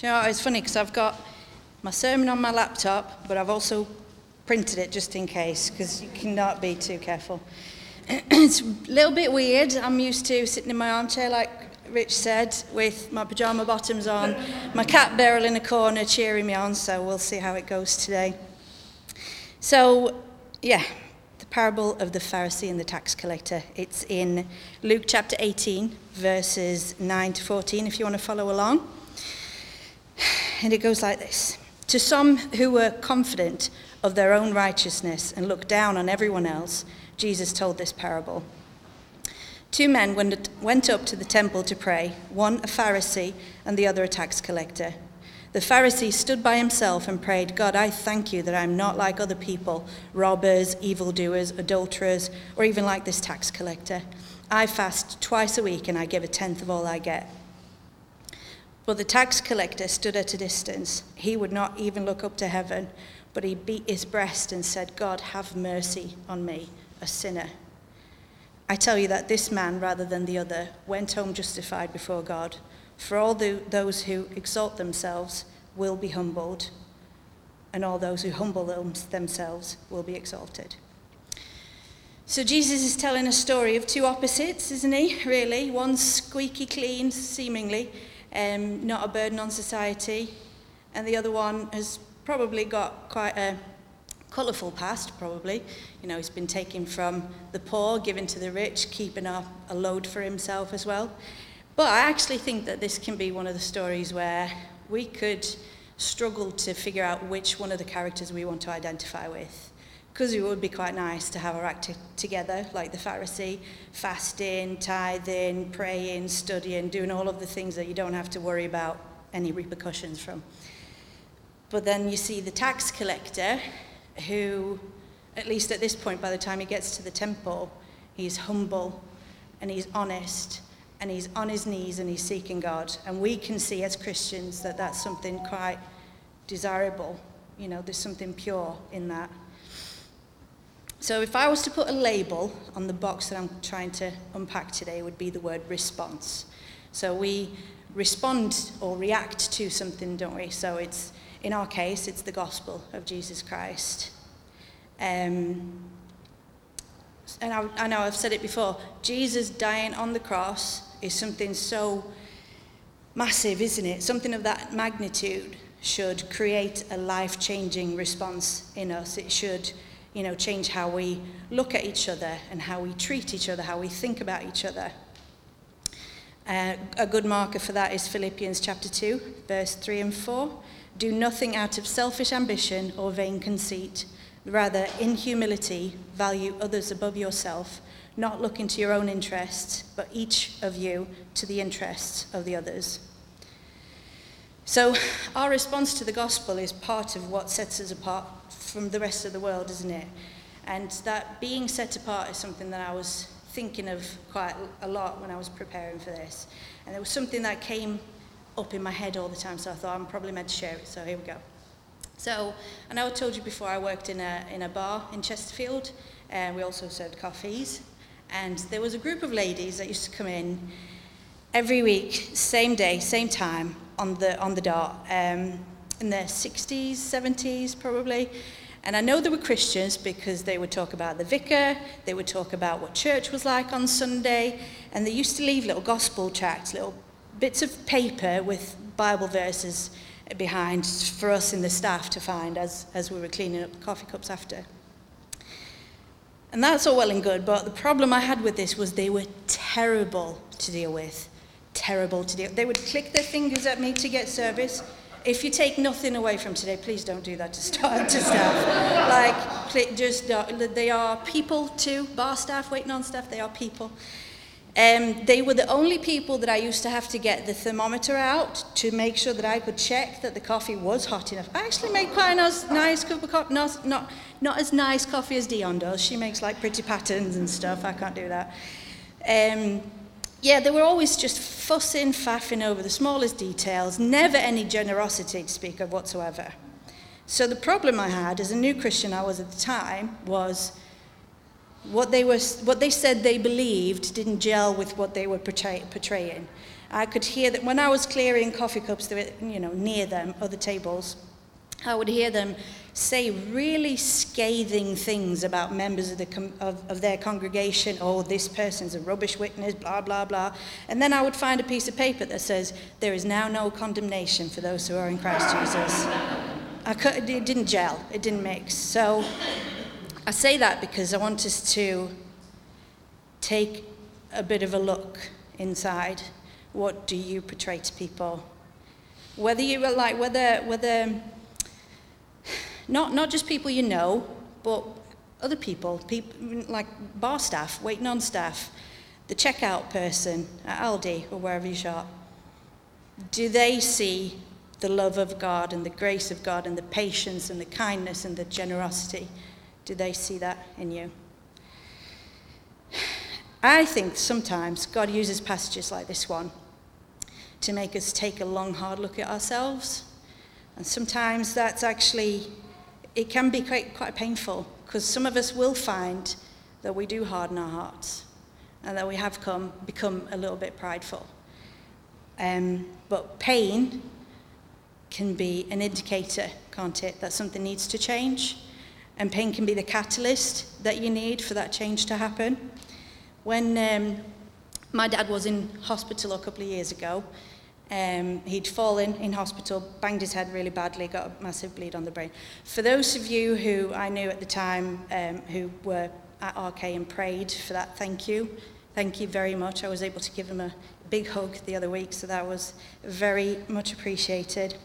Do you know, it's funny because I've got my sermon on my laptop, but I've also printed it just in case because you cannot be too careful. it's a little bit weird. I'm used to sitting in my armchair, like Rich said, with my pajama bottoms on, my cat barrel in a corner cheering me on, so we'll see how it goes today. So, yeah, the parable of the Pharisee and the tax collector. It's in Luke chapter 18, verses 9 to 14, if you want to follow along. And it goes like this To some who were confident of their own righteousness and looked down on everyone else, Jesus told this parable. Two men went up to the temple to pray, one a Pharisee and the other a tax collector. The Pharisee stood by himself and prayed, God, I thank you that I'm not like other people, robbers, evildoers, adulterers, or even like this tax collector. I fast twice a week and I give a tenth of all I get. But the tax collector stood at a distance. He would not even look up to heaven, but he beat his breast and said, God, have mercy on me, a sinner. I tell you that this man, rather than the other, went home justified before God. For all the, those who exalt themselves will be humbled, and all those who humble themselves will be exalted. So Jesus is telling a story of two opposites, isn't he? Really, one squeaky clean, seemingly, um, not a burden on society, and the other one has probably got quite a colourful past, probably. You know, he's been taken from the poor, given to the rich, keeping a, a load for himself as well. But I actually think that this can be one of the stories where we could struggle to figure out which one of the characters we want to identify with. Because it would be quite nice to have our act together, like the Pharisee, fasting, tithing, praying, studying, doing all of the things that you don't have to worry about any repercussions from. But then you see the tax collector, who, at least at this point, by the time he gets to the temple, he's humble and he's honest and he's on his knees and he's seeking God. And we can see as Christians that that's something quite desirable. You know, there's something pure in that. So if I was to put a label on the box that I'm trying to unpack today, would be the word response. So we respond or react to something, don't we? So it's in our case, it's the gospel of Jesus Christ. Um, and I, I know I've said it before Jesus dying on the cross is something so massive, isn't it? Something of that magnitude should create a life changing response in us. It should, you know, change how we look at each other and how we treat each other, how we think about each other. Uh, a good marker for that is Philippians chapter 2, verse 3 and 4. Do nothing out of selfish ambition or vain conceit. Rather, in humility, value others above yourself, not looking to your own interests, but each of you to the interests of the others. So, our response to the gospel is part of what sets us apart from the rest of the world, isn't it? And that being set apart is something that I was thinking of quite a lot when I was preparing for this. And there was something that came up in my head all the time, so I thought I'm probably meant to share it, so here we go. So, know I told you before I worked in a, in a bar in Chesterfield, and we also served coffees. And there was a group of ladies that used to come in every week, same day, same time, on the, on the dot, um, in their 60s, 70s probably. And I know they were Christians because they would talk about the vicar, they would talk about what church was like on Sunday, and they used to leave little gospel tracts, little bits of paper with Bible verses behind for us in the staff to find as, as we were cleaning up the coffee cups after. And that's all well and good, but the problem I had with this was they were terrible to deal with. Terrible to deal They would click their fingers at me to get service. If you take nothing away from today, please don't do that to, start, to staff. like, just, they are people too, bar staff waiting on staff, they are people. Um, they were the only people that I used to have to get the thermometer out to make sure that I could check that the coffee was hot enough. I actually made quite a nice, nice cup of coffee, not, not, not as nice coffee as Dion does. She makes like pretty patterns and stuff. I can't do that. Um, yeah, they were always just fussing, faffing over the smallest details, never any generosity to speak of whatsoever. So the problem I had as a new Christian I was at the time was what they, were, what they said they believed didn't gel with what they were portray, portraying. I could hear that when I was clearing coffee cups, were, you know, near them, other tables, I would hear them say really scathing things about members of, the com- of, of their congregation. Oh, this person's a rubbish witness, blah, blah, blah. And then I would find a piece of paper that says, There is now no condemnation for those who are in Christ Jesus. I could, it didn't gel, it didn't mix. So I say that because I want us to take a bit of a look inside. What do you portray to people? Whether you were like, whether, whether, not, not just people you know, but other people, people like bar staff, waiting on staff, the checkout person at Aldi or wherever you shop. Do they see the love of God and the grace of God and the patience and the kindness and the generosity? Do they see that in you? I think sometimes God uses passages like this one to make us take a long, hard look at ourselves. And sometimes that's actually, it can be quite, quite painful because some of us will find that we do harden our hearts and that we have come, become a little bit prideful. Um, but pain can be an indicator, can't it, that something needs to change. And pain can be the catalyst that you need for that change to happen. When um, my dad was in hospital a couple of years ago, um, he'd fallen in hospital, banged his head really badly, got a massive bleed on the brain. For those of you who I knew at the time um, who were at RK and prayed for that, thank you. Thank you very much. I was able to give him a big hug the other week, so that was very much appreciated.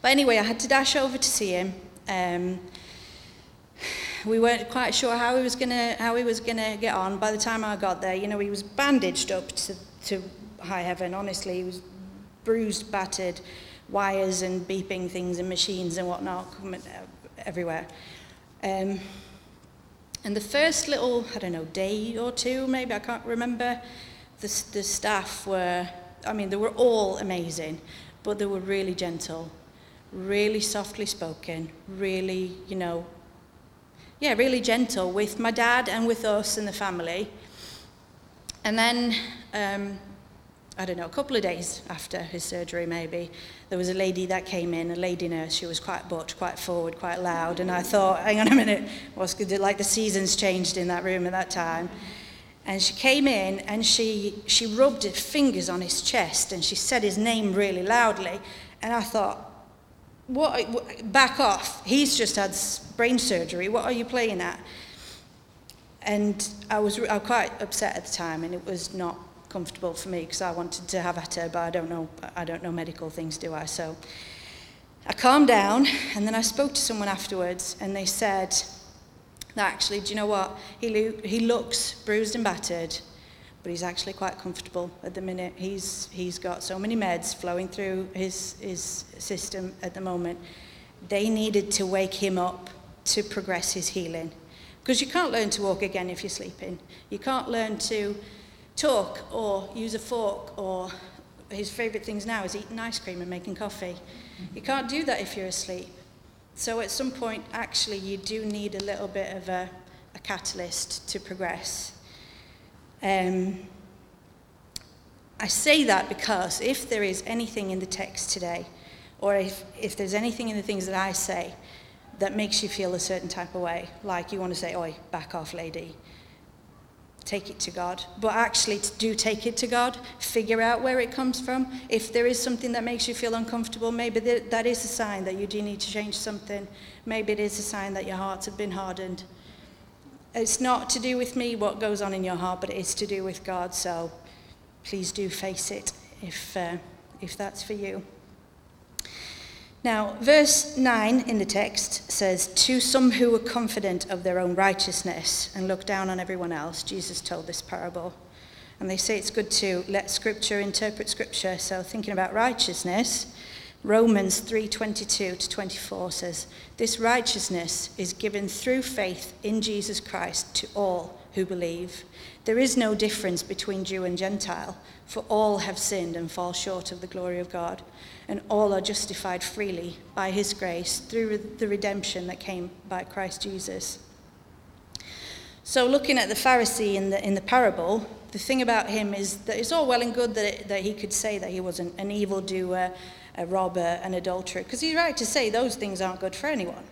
But anyway, I had to dash over to see him. Um, we weren't quite sure how he was gonna how he was gonna get on. By the time I got there, you know, he was bandaged up to, to high heaven. Honestly, he was bruised, battered, wires and beeping things and machines and whatnot coming everywhere. Um, and the first little, I don't know, day or two, maybe I can't remember. The, the staff were, I mean, they were all amazing, but they were really gentle really softly spoken, really, you know, yeah, really gentle with my dad and with us and the family. And then, um, I don't know, a couple of days after his surgery, maybe, there was a lady that came in, a lady nurse. She was quite butch, quite forward, quite loud. And I thought, hang on a minute, what's good? Like the seasons changed in that room at that time. And she came in and she, she rubbed her fingers on his chest and she said his name really loudly. And I thought, what, back off. He's just had brain surgery. What are you playing at? And I was, I was quite upset at the time, and it was not comfortable for me because I wanted to have at her, but I don't know, I don't know medical things, do I? So I calmed down, and then I spoke to someone afterwards, and they said that actually, do you know what? He, lo- he looks bruised and battered, but he's actually quite comfortable at the minute. He's, he's got so many meds flowing through his, his system at the moment. They needed to wake him up to progress his healing. Because you can't learn to walk again if you're sleeping. You can't learn to talk or use a fork or his favourite things now is eating ice cream and making coffee. You can't do that if you're asleep. So at some point, actually, you do need a little bit of a, a catalyst to progress. Um, I say that because if there is anything in the text today, or if, if there's anything in the things that I say that makes you feel a certain type of way, like you want to say, oi, back off, lady, take it to God. But actually, do take it to God, figure out where it comes from. If there is something that makes you feel uncomfortable, maybe that is a sign that you do need to change something. Maybe it is a sign that your hearts have been hardened. It's not to do with me what goes on in your heart, but it is to do with God. So please do face it if, uh, if that's for you. Now, verse 9 in the text says, To some who were confident of their own righteousness and look down on everyone else, Jesus told this parable. And they say it's good to let Scripture interpret Scripture. So, thinking about righteousness, Romans 3:22 to 24 says, "This righteousness is given through faith in Jesus Christ to all who believe. There is no difference between Jew and Gentile, for all have sinned and fall short of the glory of God, and all are justified freely by his grace through the redemption that came by Christ Jesus." So, looking at the Pharisee in the, in the parable, the thing about him is that it's all well and good that, it, that he could say that he was an, an evildoer, a robber, an adulterer, because he's right to say those things aren't good for anyone.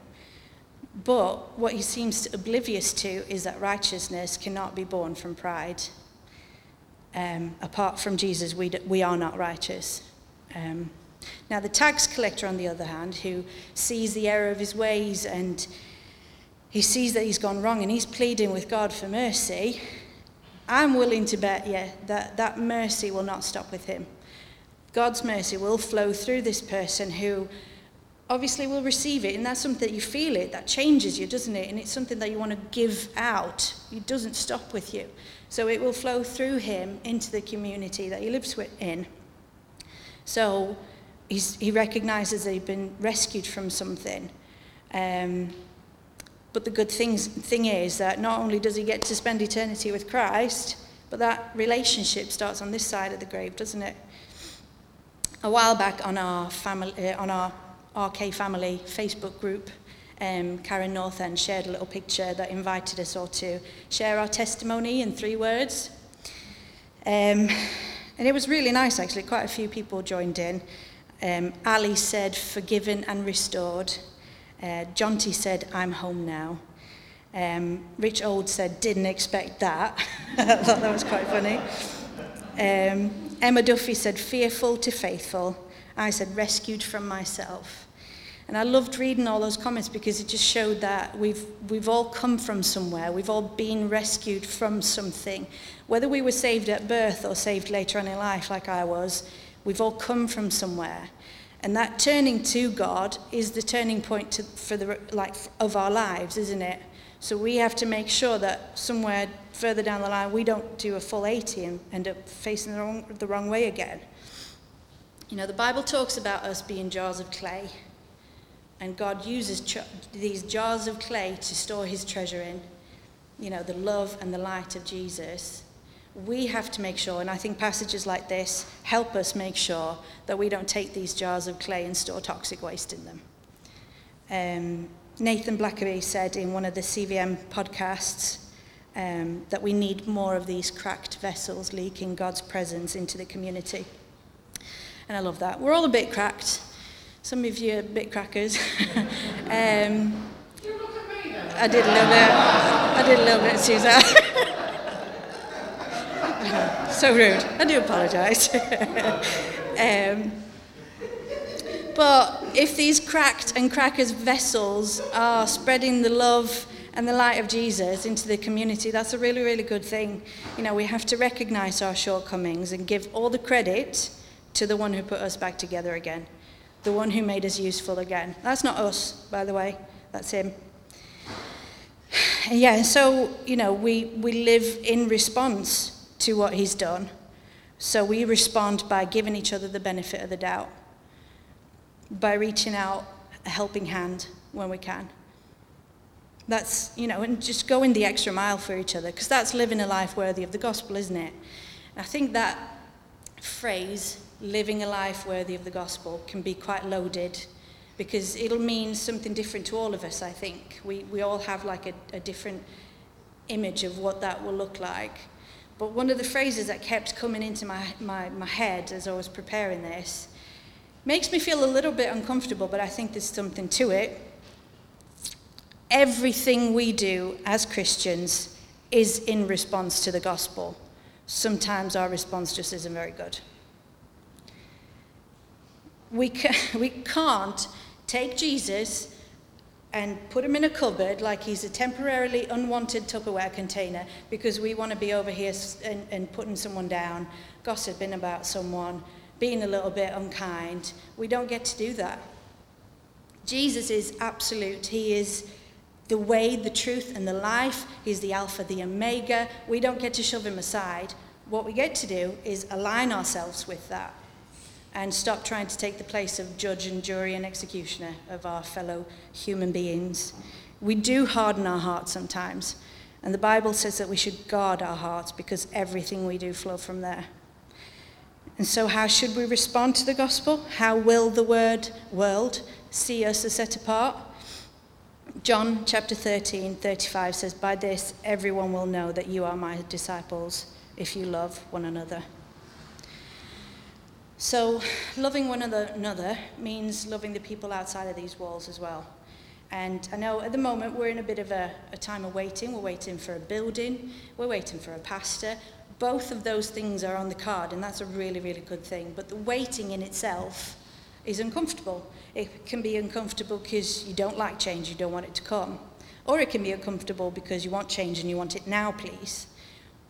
But what he seems oblivious to is that righteousness cannot be born from pride. Um, apart from Jesus, we, we are not righteous. Um, now, the tax collector, on the other hand, who sees the error of his ways and he sees that he's gone wrong and he's pleading with God for mercy, I'm willing to bet, yeah, that that mercy will not stop with him. God's mercy will flow through this person who obviously will receive it, and that's something that you feel it, that changes you, doesn't it? And it's something that you want to give out. It doesn't stop with you. So it will flow through him into the community that he lives in. So he recognizes that he's been rescued from something. Um, but the good things, thing is that not only does he get to spend eternity with Christ, but that relationship starts on this side of the grave, doesn't it? A while back on our family, uh, on our RK family Facebook group, um, Karen Northend shared a little picture that invited us all to share our testimony in three words. Um, and it was really nice, actually. Quite a few people joined in. Um, Ali said, forgiven and restored. Uh, Jonty said, I'm home now. Um, Rich Old said, didn't expect that. I thought that was quite funny. Um, Emma Duffy said, fearful to faithful. I said, rescued from myself. And I loved reading all those comments because it just showed that we've, we've all come from somewhere. We've all been rescued from something. Whether we were saved at birth or saved later on in life, like I was, we've all come from somewhere. And that turning to God is the turning point to, for the, like, of our lives, isn't it? So we have to make sure that somewhere further down the line we don't do a full 80 and end up facing the wrong, the wrong way again. You know, the Bible talks about us being jars of clay. And God uses ch- these jars of clay to store his treasure in. You know, the love and the light of Jesus we have to make sure, and I think passages like this help us make sure that we don't take these jars of clay and store toxic waste in them. Um, Nathan Blackaby said in one of the CVM podcasts um, that we need more of these cracked vessels leaking God's presence into the community. And I love that. We're all a bit cracked. Some of you are bit crackers. um, I did a little. I did a little bit, Susan. so rude. I do apologise. um, but if these cracked and crackers vessels are spreading the love and the light of Jesus into the community, that's a really, really good thing. You know, we have to recognize our shortcomings and give all the credit to the one who put us back together again, the one who made us useful again. That's not us, by the way, that's him. Yeah, so, you know, we, we live in response to what he's done. So we respond by giving each other the benefit of the doubt, by reaching out a helping hand when we can. That's, you know, and just going the extra mile for each other, because that's living a life worthy of the gospel, isn't it? I think that phrase, living a life worthy of the gospel, can be quite loaded because it'll mean something different to all of us, I think. We, we all have like a, a different image of what that will look like. But one of the phrases that kept coming into my, my, my head as I was preparing this makes me feel a little bit uncomfortable, but I think there's something to it. Everything we do as Christians is in response to the gospel. Sometimes our response just isn't very good. We, ca- we can't take Jesus and put him in a cupboard like he's a temporarily unwanted Tupperware container because we want to be over here and, and putting someone down, gossiping about someone, being a little bit unkind. We don't get to do that. Jesus is absolute. He is the way, the truth, and the life. He's the Alpha, the Omega. We don't get to shove him aside. What we get to do is align ourselves with that and stop trying to take the place of judge and jury and executioner of our fellow human beings. We do harden our hearts sometimes, and the Bible says that we should guard our hearts because everything we do flow from there. And so, how should we respond to the gospel? How will the word world see us as set apart? John chapter 13, 35 says, By this everyone will know that you are my disciples if you love one another. So, loving one another means loving the people outside of these walls as well. And I know at the moment we're in a bit of a, a time of waiting. We're waiting for a building, we're waiting for a pastor. Both of those things are on the card, and that's a really, really good thing. But the waiting in itself is uncomfortable. It can be uncomfortable because you don't like change, you don't want it to come. Or it can be uncomfortable because you want change and you want it now, please.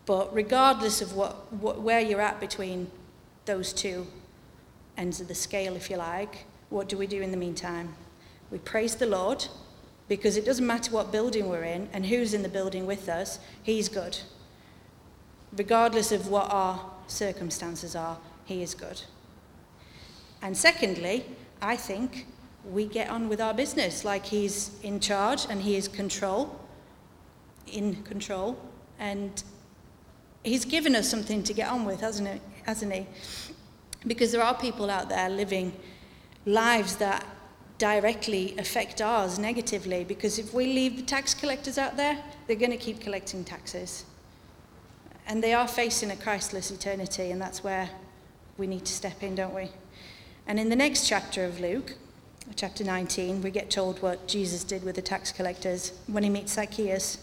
But regardless of what, what, where you're at between those two ends of the scale, if you like, what do we do in the meantime? We praise the Lord because it doesn't matter what building we're in and who's in the building with us, He's good. Regardless of what our circumstances are, He is good. And secondly, I think we get on with our business like He's in charge and He is control, in control, and He's given us something to get on with, hasn't he? Hasn't he? Because there are people out there living lives that directly affect ours negatively because if we leave the tax collectors out there, they're going to keep collecting taxes. And they are facing a Christless eternity, and that's where we need to step in, don't we? And in the next chapter of Luke, chapter 19, we get told what Jesus did with the tax collectors when he meets Zacchaeus.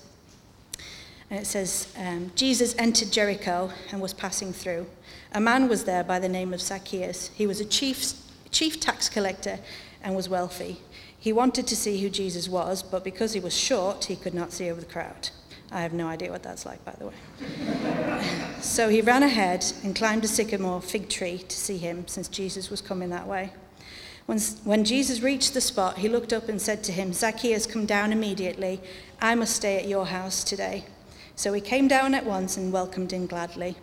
And it says, um, Jesus entered Jericho and was passing through. A man was there by the name of Zacchaeus. He was a chief, chief tax collector and was wealthy. He wanted to see who Jesus was, but because he was short, he could not see over the crowd. I have no idea what that's like, by the way. so he ran ahead and climbed a sycamore fig tree to see him, since Jesus was coming that way. When, when Jesus reached the spot, he looked up and said to him, Zacchaeus, come down immediately. I must stay at your house today. So he came down at once and welcomed him gladly.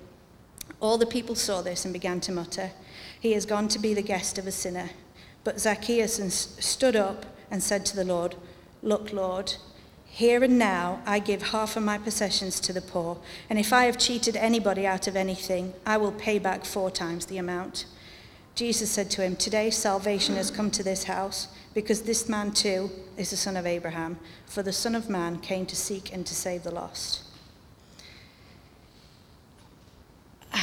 All the people saw this and began to mutter, He has gone to be the guest of a sinner. But Zacchaeus stood up and said to the Lord, Look, Lord, here and now I give half of my possessions to the poor, and if I have cheated anybody out of anything, I will pay back four times the amount. Jesus said to him, Today salvation has come to this house, because this man too is the son of Abraham, for the Son of Man came to seek and to save the lost.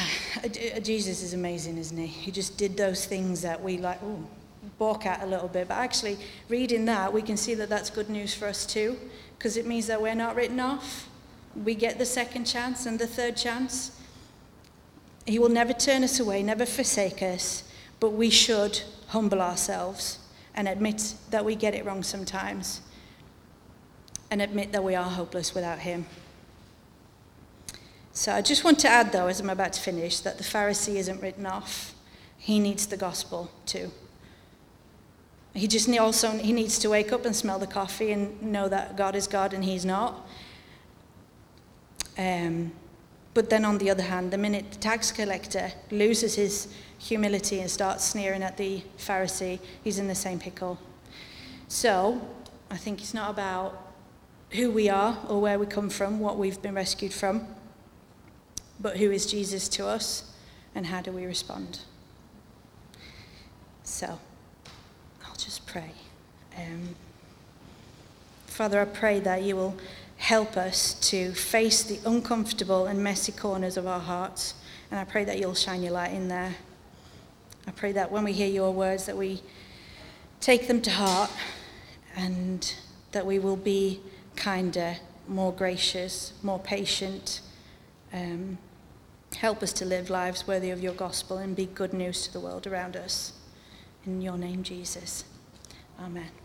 Jesus is amazing, isn't he? He just did those things that we like, oh, balk at a little bit. But actually, reading that, we can see that that's good news for us too, because it means that we're not written off. We get the second chance and the third chance. He will never turn us away, never forsake us, but we should humble ourselves and admit that we get it wrong sometimes and admit that we are hopeless without Him. So I just want to add, though, as I'm about to finish, that the Pharisee isn't written off. He needs the gospel too. He just also he needs to wake up and smell the coffee and know that God is God and He's not. Um, but then on the other hand, the minute the tax collector loses his humility and starts sneering at the Pharisee, he's in the same pickle. So I think it's not about who we are or where we come from, what we've been rescued from, but who is Jesus to us and how do we respond. So. Just pray. Um, Father, I pray that you will help us to face the uncomfortable and messy corners of our hearts. And I pray that you'll shine your light in there. I pray that when we hear your words, that we take them to heart and that we will be kinder, more gracious, more patient. Um, help us to live lives worthy of your gospel and be good news to the world around us. In your name, Jesus. Amen.